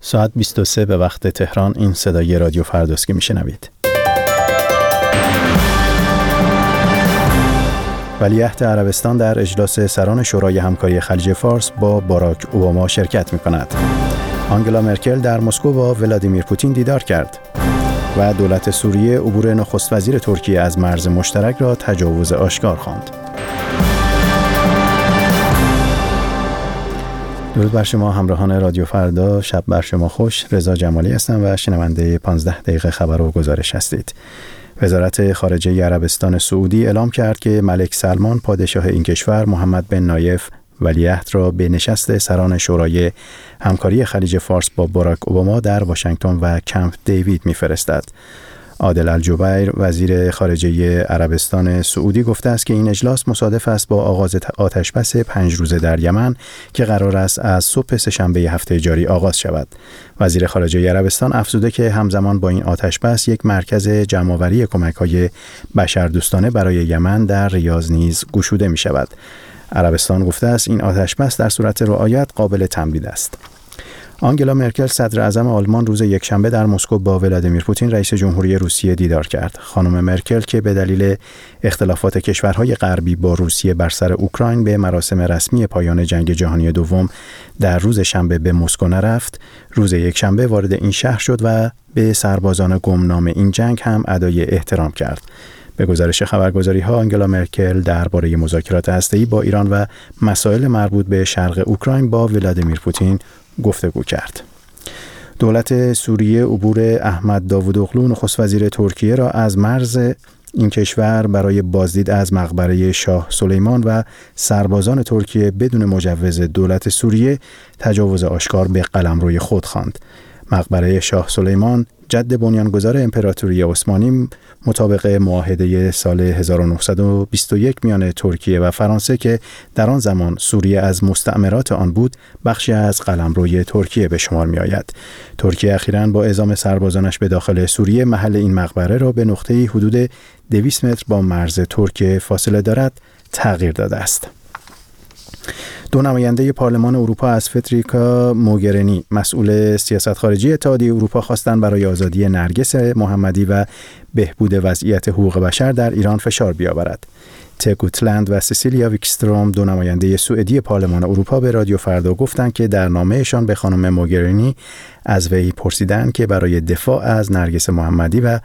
ساعت 23 به وقت تهران این صدای رادیو فردوسکی میشنوید. ولیعهد عربستان در اجلاس سران شورای همکاری خلیج فارس با باراک اوباما شرکت می کند. آنگلا مرکل در مسکو با ولادیمیر پوتین دیدار کرد و دولت سوریه عبور نخست وزیر ترکیه از مرز مشترک را تجاوز آشکار خواند. درود بر شما همراهان رادیو فردا. شب بر شما خوش. رضا جمالی هستم و شنونده 15 دقیقه خبر و گزارش هستید. وزارت خارجه عربستان سعودی اعلام کرد که ملک سلمان پادشاه این کشور محمد بن نایف ولیعهد را به نشست سران شورای همکاری خلیج فارس با باراک اوباما در واشنگتن و کمپ دیوید میفرستد. عادل الجبیر وزیر خارجه عربستان سعودی گفته است که این اجلاس مصادف است با آغاز آتشبس پنج روزه در یمن که قرار است از صبح سهشنبه هفته جاری آغاز شود. وزیر خارجه عربستان افزوده که همزمان با این آتشبس یک مرکز جمعآوری کمک‌های بشردوستانه برای یمن در ریاض نیز گشوده می شود. عربستان گفته است این آتشبس در صورت رعایت قابل تمدید است. آنگلا مرکل صدر اعظم آلمان روز یکشنبه در مسکو با ولادیمیر پوتین رئیس جمهوری روسیه دیدار کرد. خانم مرکل که به دلیل اختلافات کشورهای غربی با روسیه بر سر اوکراین به مراسم رسمی پایان جنگ جهانی دوم در روز شنبه به مسکو نرفت، روز یکشنبه وارد این شهر شد و به سربازان گمنام این جنگ هم ادای احترام کرد. به گزارش خبرگزاری ها آنگلا مرکل درباره مذاکرات هسته‌ای با ایران و مسائل مربوط به شرق اوکراین با ولادیمیر پوتین گفتگو کرد. دولت سوریه عبور احمد داوود اغلو نخست وزیر ترکیه را از مرز این کشور برای بازدید از مقبره شاه سلیمان و سربازان ترکیه بدون مجوز دولت سوریه تجاوز آشکار به قلمروی خود خواند. مقبره شاه سلیمان جد بنیانگذار امپراتوری عثمانی مطابق معاهده سال 1921 میان ترکیه و فرانسه که در آن زمان سوریه از مستعمرات آن بود بخشی از قلمروی ترکیه به شمار می آید. ترکیه اخیرا با اعزام سربازانش به داخل سوریه محل این مقبره را به نقطه حدود 200 متر با مرز ترکیه فاصله دارد تغییر داده است. دو نماینده پارلمان اروپا از فتریکا موگرنی مسئول سیاست خارجی اتحادیه اروپا خواستند برای آزادی نرگس محمدی و بهبود وضعیت حقوق بشر در ایران فشار بیاورد. تگوتلند و سیسیلیا ویکستروم دو نماینده سوئدی پارلمان اروپا به رادیو فردا گفتند که در نامهشان به خانم موگرینی از وی پرسیدند که برای دفاع از نرگس محمدی و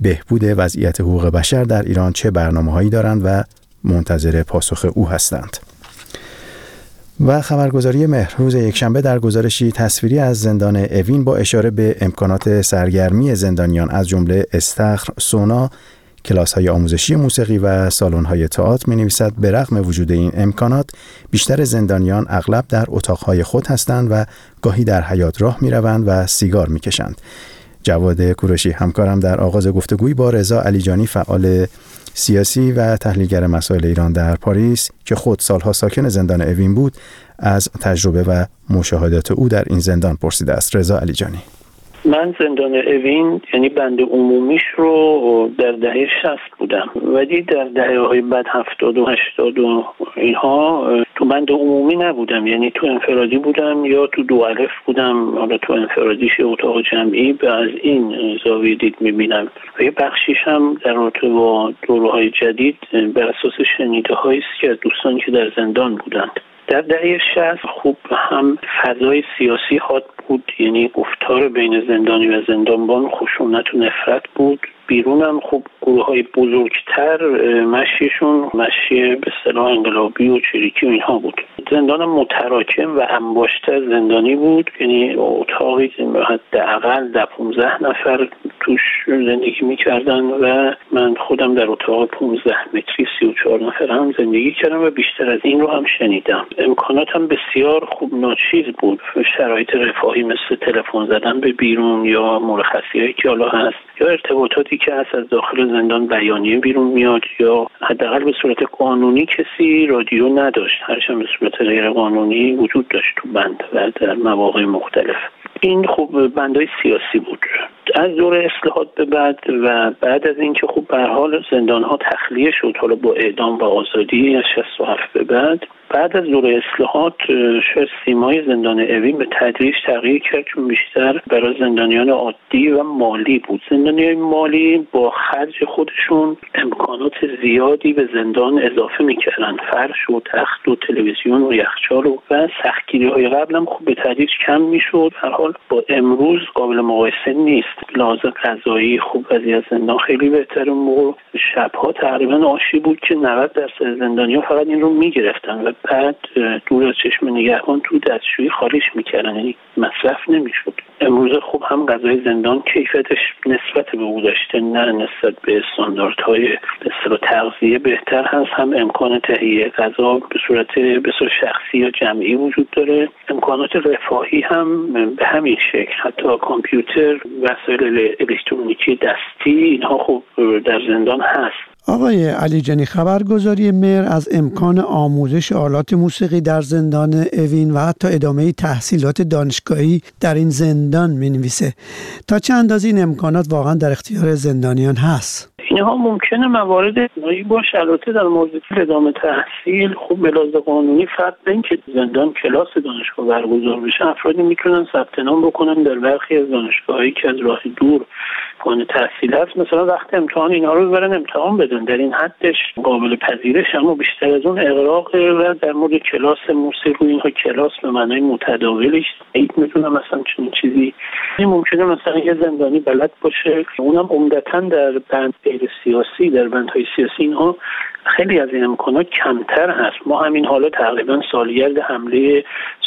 بهبود وضعیت حقوق بشر در ایران چه برنامه هایی دارند و منتظر پاسخ او هستند. و خبرگزاری مهر روز یکشنبه در گزارشی تصویری از زندان اوین با اشاره به امکانات سرگرمی زندانیان از جمله استخر، سونا، کلاس های آموزشی موسیقی و سالن های تئاتر می نویسد به رغم وجود این امکانات بیشتر زندانیان اغلب در اتاقهای خود هستند و گاهی در حیات راه می روند و سیگار می کشند. جواد کوروشی. همکارم در آغاز گفتگوی با رضا علیجانی فعال سیاسی و تحلیلگر مسائل ایران در پاریس که خود سالها ساکن زندان اوین بود از تجربه و مشاهدات او در این زندان پرسیده است. رضا علیجانی. من زندان اوین یعنی بند عمومیش رو در دهه شست بودم. ولی در دهه های بعد هفتاد و هشتاد و اینها تو بند عمومی نبودم. یعنی تو انفرادی بودم یا تو دو الف بودم. حالا تو انفرادیش اتاق جمعی به از این زاویه دید می‌بینم. و یه بخشیش هم در رابطه با دوره جدید بر اساس شنیده است که دوستانی که در زندان بودند. در دهه شست خوب هم فضای سیاسی حاد بود یعنی گفتار بین زندانی و زندانبان خشونت و نفرت بود. بیرون هم خب گروه های بزرگتر مشیشون مشی به صلاح انقلابی و چریکی و اینها بود. زندان متراکم و انباشته زندانی بود یعنی اتاقی حداقل در 15 نفر توش زندگی می‌کردن و من خودم در اتاق 15 متری 34 نفر هم زندگی کردم و بیشتر از این رو هم شنیدم. امکاناتم بسیار خوب ناچیز بود. شرایط رفاهی مثل تلفن زدن به بیرون یا مرخصی که حالا هست یا ارتباطاتی که هست از داخل زندان بیانیه بیرون میاد یا حداقل به صورت قانونی کسی رادیو نداشت. هرچند به صورت غیر قانونی وجود داشت تو بند و در مواقع مختلف. این خوب بندای سیاسی بود. از دور اصلاحات به بعد و بعد از اینکه خوب به حال زندان ها تخلیه شد حالا با اعدام و آزادی از 67 به بعد بعد از دور اصلاحات شاید سیمای زندان اوین به تدریج تغییر کرد چون بیشتر برای زندانیان عادی و مالی بود. زندانیان مالی با خرج خودشون امکانات زیادی به زندان اضافه می‌کردن. فرش و تخت و تلویزیون و یخچال و, و سختگیری های قبل هم خوب به تدریج کم می‌شد. هر حال با امروز قابل مقایسه نیست. لحاظ غذایی خوب وضعیت زندان خیلی بهتر موقع شبها تقریبا آشی بود که 90 درصد زندانیا فقط این رو می‌گرفتن و بعد دور از چشم نگهبان تو دستشویی خالیش می‌کردن. یعنی مصرف نمی‌شد. امروز خوب هم غذای زندان کیفیتش نسبت به او داشته نه نسبت به استانداردهای به تغذیه بهتر هست. هم امکان تهیه غذا به صورت صورت شخصی یا جمعی وجود داره. امکانات رفاهی هم به همین شکل. حتی کامپیوتر وسایل الکترونیکی دستی اینها خوب در زندان هست. آقای علی جنی خبرگزاری مر از امکان آموزش آلات موسیقی در زندان اوین و حتی ادامه تحصیلات دانشگاهی در این زندان می نویسه تا چه اندازه این امکانات واقعا در اختیار زندانیان هست؟ اینها ممکنه موارد با شرایط در مورد ادامه تحصیل خوب به قانونی فرق این که زندان کلاس دانشگاه برگزار بشه افرادی می‌تونن ثبت نام بکنن در برخی از دانشگاهایی که از راه دور پایان تحصیل هست. مثلا وقت امتحان اینها رو ببرن امتحان بدن. در این حدش قابل پذیرش اما بیشتر از اون اقراق و در مورد کلاس موسیقی اینها کلاس به معنای متداولش عید می‌تونم مثلا چنین چیزی. ممکنه مثلا یه زندانی بلد باشه. اونم عمدتا در بند غیر سیاسی در بندهای سیاسی اینها خیلی از این امکانات کمتر هست. ما همین حالا تقریبا سالگرد حمله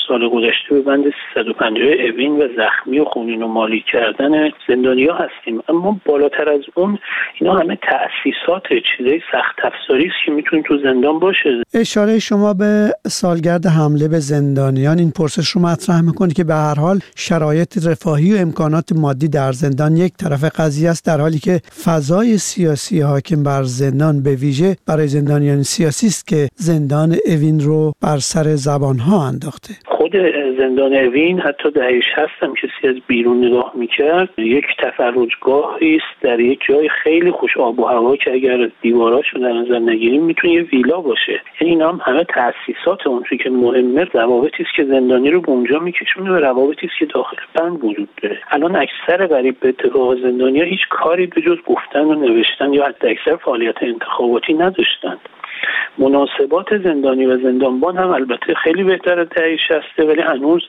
سال گذشته به بند 350 اوین و زخمی و خونین و مالی کردن زندانیا هستیم. اما بالاتر از اون اینا همه تاسیسات چیزای سخت افزاری است که می‌تونه تو زندان باشه. اشاره شما به سالگرد حمله به زندانیان. این پرسش رو مطرح می‌کنه که به هر حال شرایط رفاهی و امکانات مادی در زندان یک طرف قضیه است در حالی که فضای سیاسی حاکم بر زندان به ویژه برای زندانیان سیاسی است که زندان اوین رو بر سر زبان ها انداخته. خود زندان اوین حتی دهه هستم کسی از بیرون نگاه می‌کرد. یک تفرجگاهی است در یک جای خیلی خوش آب و هوا که اگر دیواراشو رو در نظر نگیریم می‌تونه یه ویلا باشه. یعنی اینا هم همه تاسیسات اون که مهمه روابطی است که زندانی رو به اونجا میکشونه و روابطی است که داخل بند وجود داره. الان اکثر غریب به اتفاق زندانیا هیچ کاری به جز گفتن و نوشتن یا حتی اکثر فعالیت انتخاباتی نداشتند. مناسبات زندانی و زندانبان هم البته خیلی بهتر از دهه ولی هنوز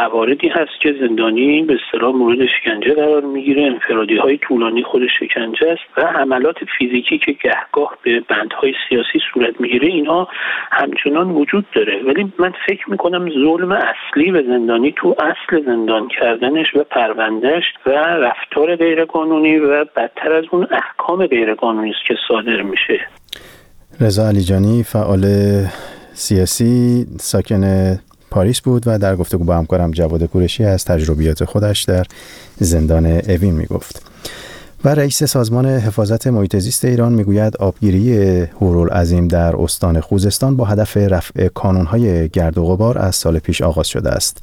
مواردی هست که زندانی به اصطلاح مورد شکنجه قرار می‌گیره. انفرادی های طولانی خود شکنجه است و عملات فیزیکی که گهگاه به بندهای سیاسی صورت می‌گیره اینها همچنان وجود داره. ولی من فکر می‌کنم ظلم اصلی به زندانی تو اصل زندان کردنش و پروندهش و رفتار غیرقانونی و بدتر از اون احکام غیرقانونی است که صادر میشه. رضا علیجانی فعال سیاسی ساکن پاریس بود و در گفتگو با همکارم جواد کورشی از تجربیات خودش در زندان اوین می گفت. و رئیس سازمان حفاظت محیط زیست ایران می‌گوید آبگیری هورالعظیم در استان خوزستان با هدف رفع کانونهای گرد و غبار از سال پیش آغاز شده است.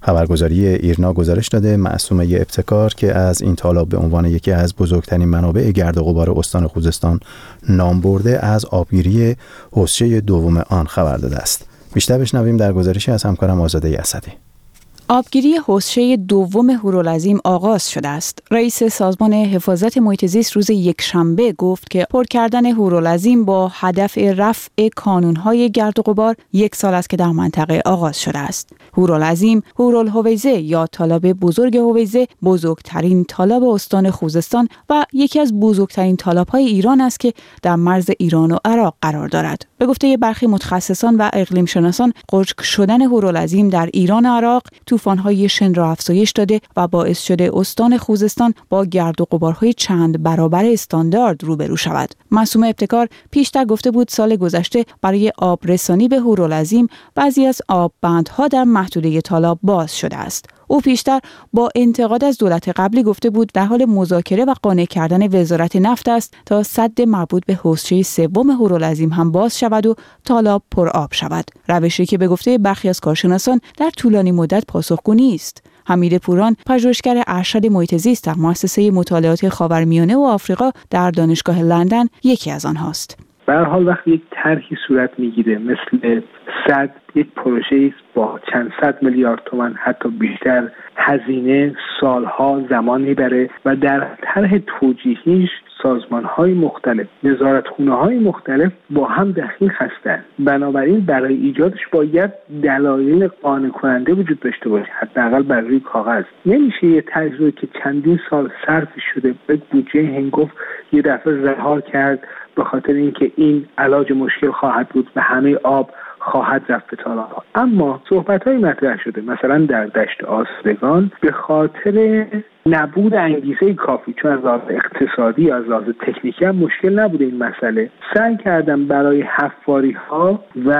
خبرگزاری ایرنا گزارش داده معصومه ابتکار که از این تالاب به عنوان یکی از بزرگترین منابع گرد و غبار استان خوزستان نام برده از آبگیری حوزچه دوم آن خبر داده است. بیشتر بشنویم در گزارشی از همکارم آزاده اسدی آبگیری حوزچه دوم هورالعظیم آغاز شده است. رئیس سازمان حفاظت محیط زیست روز یکشنبه گفت که پر کردن هورالعظیم با هدف رفع کانونهای گرد و غبار یک سال است که در منطقه آغاز شده است. هورالعظیم، هورالهویزه یا طالاب بزرگ هویزه بزرگترین طالاب استان خوزستان و یکی از بزرگترین طالابهای ایران است که در مرز ایران و عراق قرار دارد. به گفته برخی متخصصان و اقلیم شناسان، خشک شدن هورالعظیم در ایران و عراق طوفان‌های شن را افزایش داده و باعث شده استان خوزستان با گرد و غبارهای چند برابر استاندارد روبرو شود. معصوم ابتکار پیشتر گفته بود سال گذشته برای آبرسانی به هورالعظیم بعضی از آب بندها در محدوده تالاب باز شده است. او پیشتر با انتقاد از دولت قبلی گفته بود در حال مذاکره و قانع کردن وزارت نفت است تا صد مربوط به حوزچه سوم هورالعظیم هم باز شود و تالاب پر آب شود. روشی که به گفته برخی از کارشناسان در طولانی مدت پاسخگو نیست. حمید پوران پژوهشگر ارشد محیط زیست در مؤسسه مطالعات خاورمیانه و آفریقا در دانشگاه لندن یکی از آنهاست. به حال وقتی یک طرحی صورت می‌گیره مثل صد یک پروژه است با چند صد میلیارد تومن حتی بیشتر. هزینه سالها زمان می‌بره و در طرح توجیهیش سازمان های مختلف نظارت خونه های مختلف با هم دخیل هستند. بنابراین برای ایجادش باید دلایل قانع کننده وجود داشته باشه حداقل بر روی کاغذ. نمیشه یه تجربه که چندین سال صرف شده به بودجه هنگفت یه دفعه رها کرد به خاطر اینکه این علاج مشکل خواهد بود و همه آب خواهد رفت به تالابها اما صحبت های مطرح شده. مثلا در دشت آسدگان به خاطر نبود انگیزه کافی چون از لحاظ اقتصادی از لحاظ تکنیکی هم مشکل نبوده این مسئله. سعی کردم برای حفاری ها و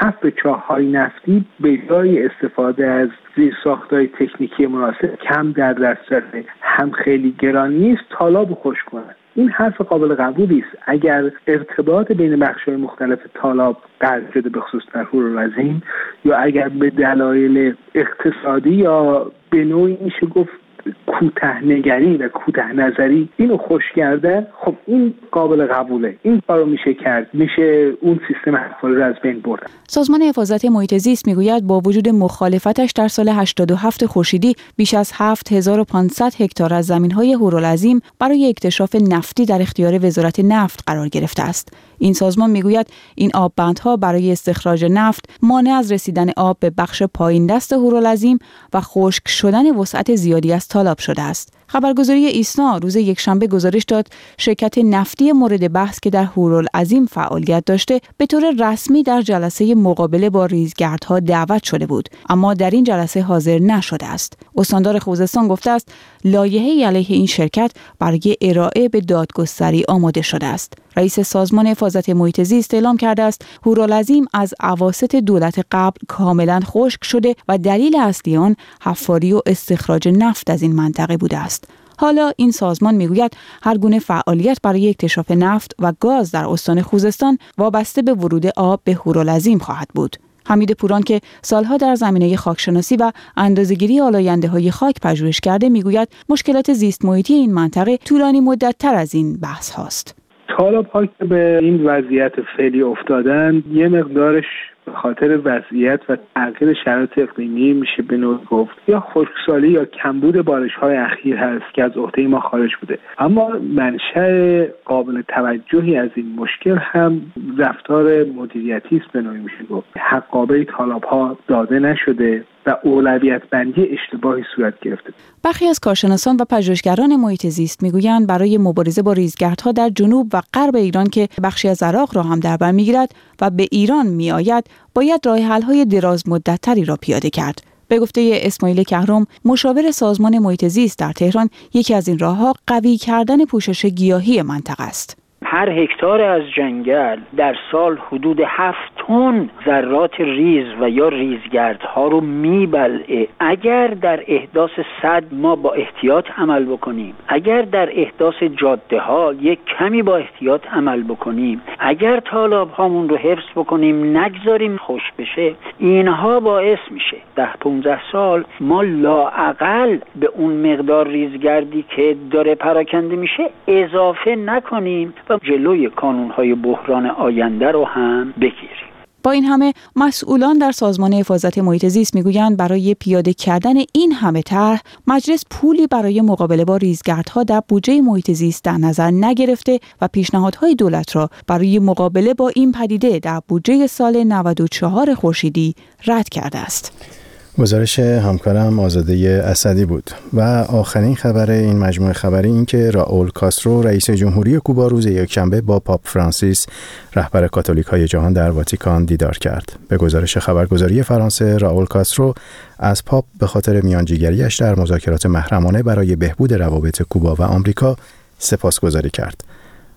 حف چاه های نفتی به جای استفاده از زیر های تکنیکی مناسب کم در دسترس هم خیلی گران نیست تالاب خوش کنند این حرف قابل قبولی است. اگر ارتباط بین های مختلف طالاب قطع شده به خصوص در هورالعظیم یا اگر به دلایل اقتصادی یا به نوعی میشه گفت کوته نگری و کوته نظری اینو خوش کردن خب این قابل قبوله. این کارو میشه کرد. میشه اون سیستم حفاری رو از بین بردن سازمان حفاظت محیط زیست می‌گوید با وجود مخالفتش در سال 87 خورشیدی بیش از 7500 هکتار از زمینهای هورالعظیم برای اکتشاف نفتی در اختیار وزارت نفت قرار گرفته است. این سازمان می‌گوید این آببندها برای استخراج نفت مانع از رسیدن آب به بخش پایین دست هورالعظیم و خشک شدن وسعت زیادی از تالاب شده است. خبرگزاری ایسنا روز یکشنبه گزارش داد شرکت نفتی مورد بحث که در هورالعظیم فعالیت داشته به طور رسمی در جلسه مقابله با ریزگردها دعوت شده بود اما در این جلسه حاضر نشده است. استاندار خوزستان گفته است لایحه علیه این شرکت برای ارائه به دادگستری آماده شده است. رئیس سازمان حفاظت محیط زیست اعلام کرده است هورالعظیم از اواسط دولت قبل کاملا خشک شده و دلیل اصلی آن حفاری و استخراج نفت از این منطقه بوده است. حالا این سازمان می‌گوید هر گونه فعالیت برای اکتشاف نفت و گاز در استان خوزستان وابسته به ورود آب به هورالعظیم خواهد بود حمید پوران که سالها در زمینه خاکشناسی و اندازهگیری آلاینده های خاک پژوهش کرده می‌گوید مشکلات زیست محیطی این منطقه طولانی مدت تر از این بحث هاست. حالا ها که به این وضعیت فعلی افتادن یه مقدارش به خاطر وضعیت و تغییر شرایط اقلیمی میشه به نوع گفت. یا خشکسالی یا کمبود بارش های اخیر هست که از عهده ما خارج بوده. اما منشأ قابل توجهی از این مشکل هم رفتار مدیریتی است به نوعی میشه گفت. حقابه طالاب ها داده نشده. و اولویت بندی اشتباهی صورت گرفته. برخی از کارشناسان و پژوهشگران محیط زیست می‌گویند برای مبارزه با ریزگردها در جنوب و غرب ایران که بخشی از عراق را هم در بر می‌گیرد و به ایران میآید باید راه های دراز مدتتری را پیاده کرد. به گفته اسماعیل کهرم مشاور سازمان محیط زیست در تهران یکی از این راهها قوی کردن پوشش گیاهی منطقه است. هر هکتار از جنگل در سال حدود هفت تن ذرات ریز و یا ریزگردها رو میبلعه. اگر در احداث صد ما با احتیاط عمل بکنیم اگر در احداث جاده ها یک کمی با احتیاط عمل بکنیم اگر طالاب هامون رو حفظ بکنیم نگذاریم خوش بشه اینها باعث میشه ده 15 سال ما لاعقل به اون مقدار ریزگردی که داره پراکنده میشه اضافه نکنیم و جلوی کانونهای بحران آینده رو هم بگیریم با این همه مسئولان در سازمان حفاظت محیط زیست می‌گویند برای پیاده کردن این همه طرح مجلس پولی برای مقابله با ریزگردها در بودجه محیط زیست در نظر نگرفته و پیشنهادهای دولت را برای مقابله با این پدیده در بودجه سال 94 خورشیدی رد کرده است. گزارش همکارم آزاده اسدی بود و آخرین خبر این مجموعه خبری این که راول کاسترو رئیس جمهوری کوبا روز یکشنبه با پاپ فرانسیس رهبر کاتولیک های جهان در واتیکان دیدار کرد. به گزارش خبرگزاری فرانسه راول کاسترو از پاپ به خاطر میانجیگریش در مذاکرات محرمانه برای بهبود روابط کوبا و آمریکا سپاسگزاری کرد.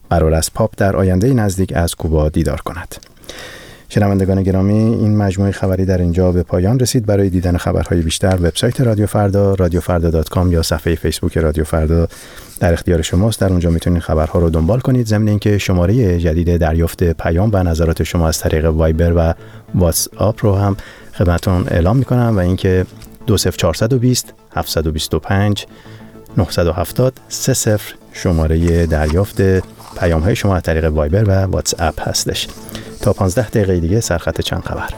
قرار است پاپ در آینده نزدیک از کوبا دیدار کند. شنوندگان گرامی این مجموعه خبری در اینجا به پایان رسید. برای دیدن خبرهای بیشتر وبسایت رادیو فردا رادیوفردا.com یا صفحه فیسبوک رادیو فردا. در اختیار شماست. در اونجا می‌تونید خبرها رو دنبال کنید. ضمن اینکه شماره جدید دریافت پیام و نظرات شما از طریق وایبر و واتس آپ رو هم خدمتتون اعلام می‌کنم و اینکه 20420 725 970 30 شماره دریافت پیام های شما از طریق وایبر و واتس اپ هستش. تا 15 دقیقه دیگه سرخط چند خبر.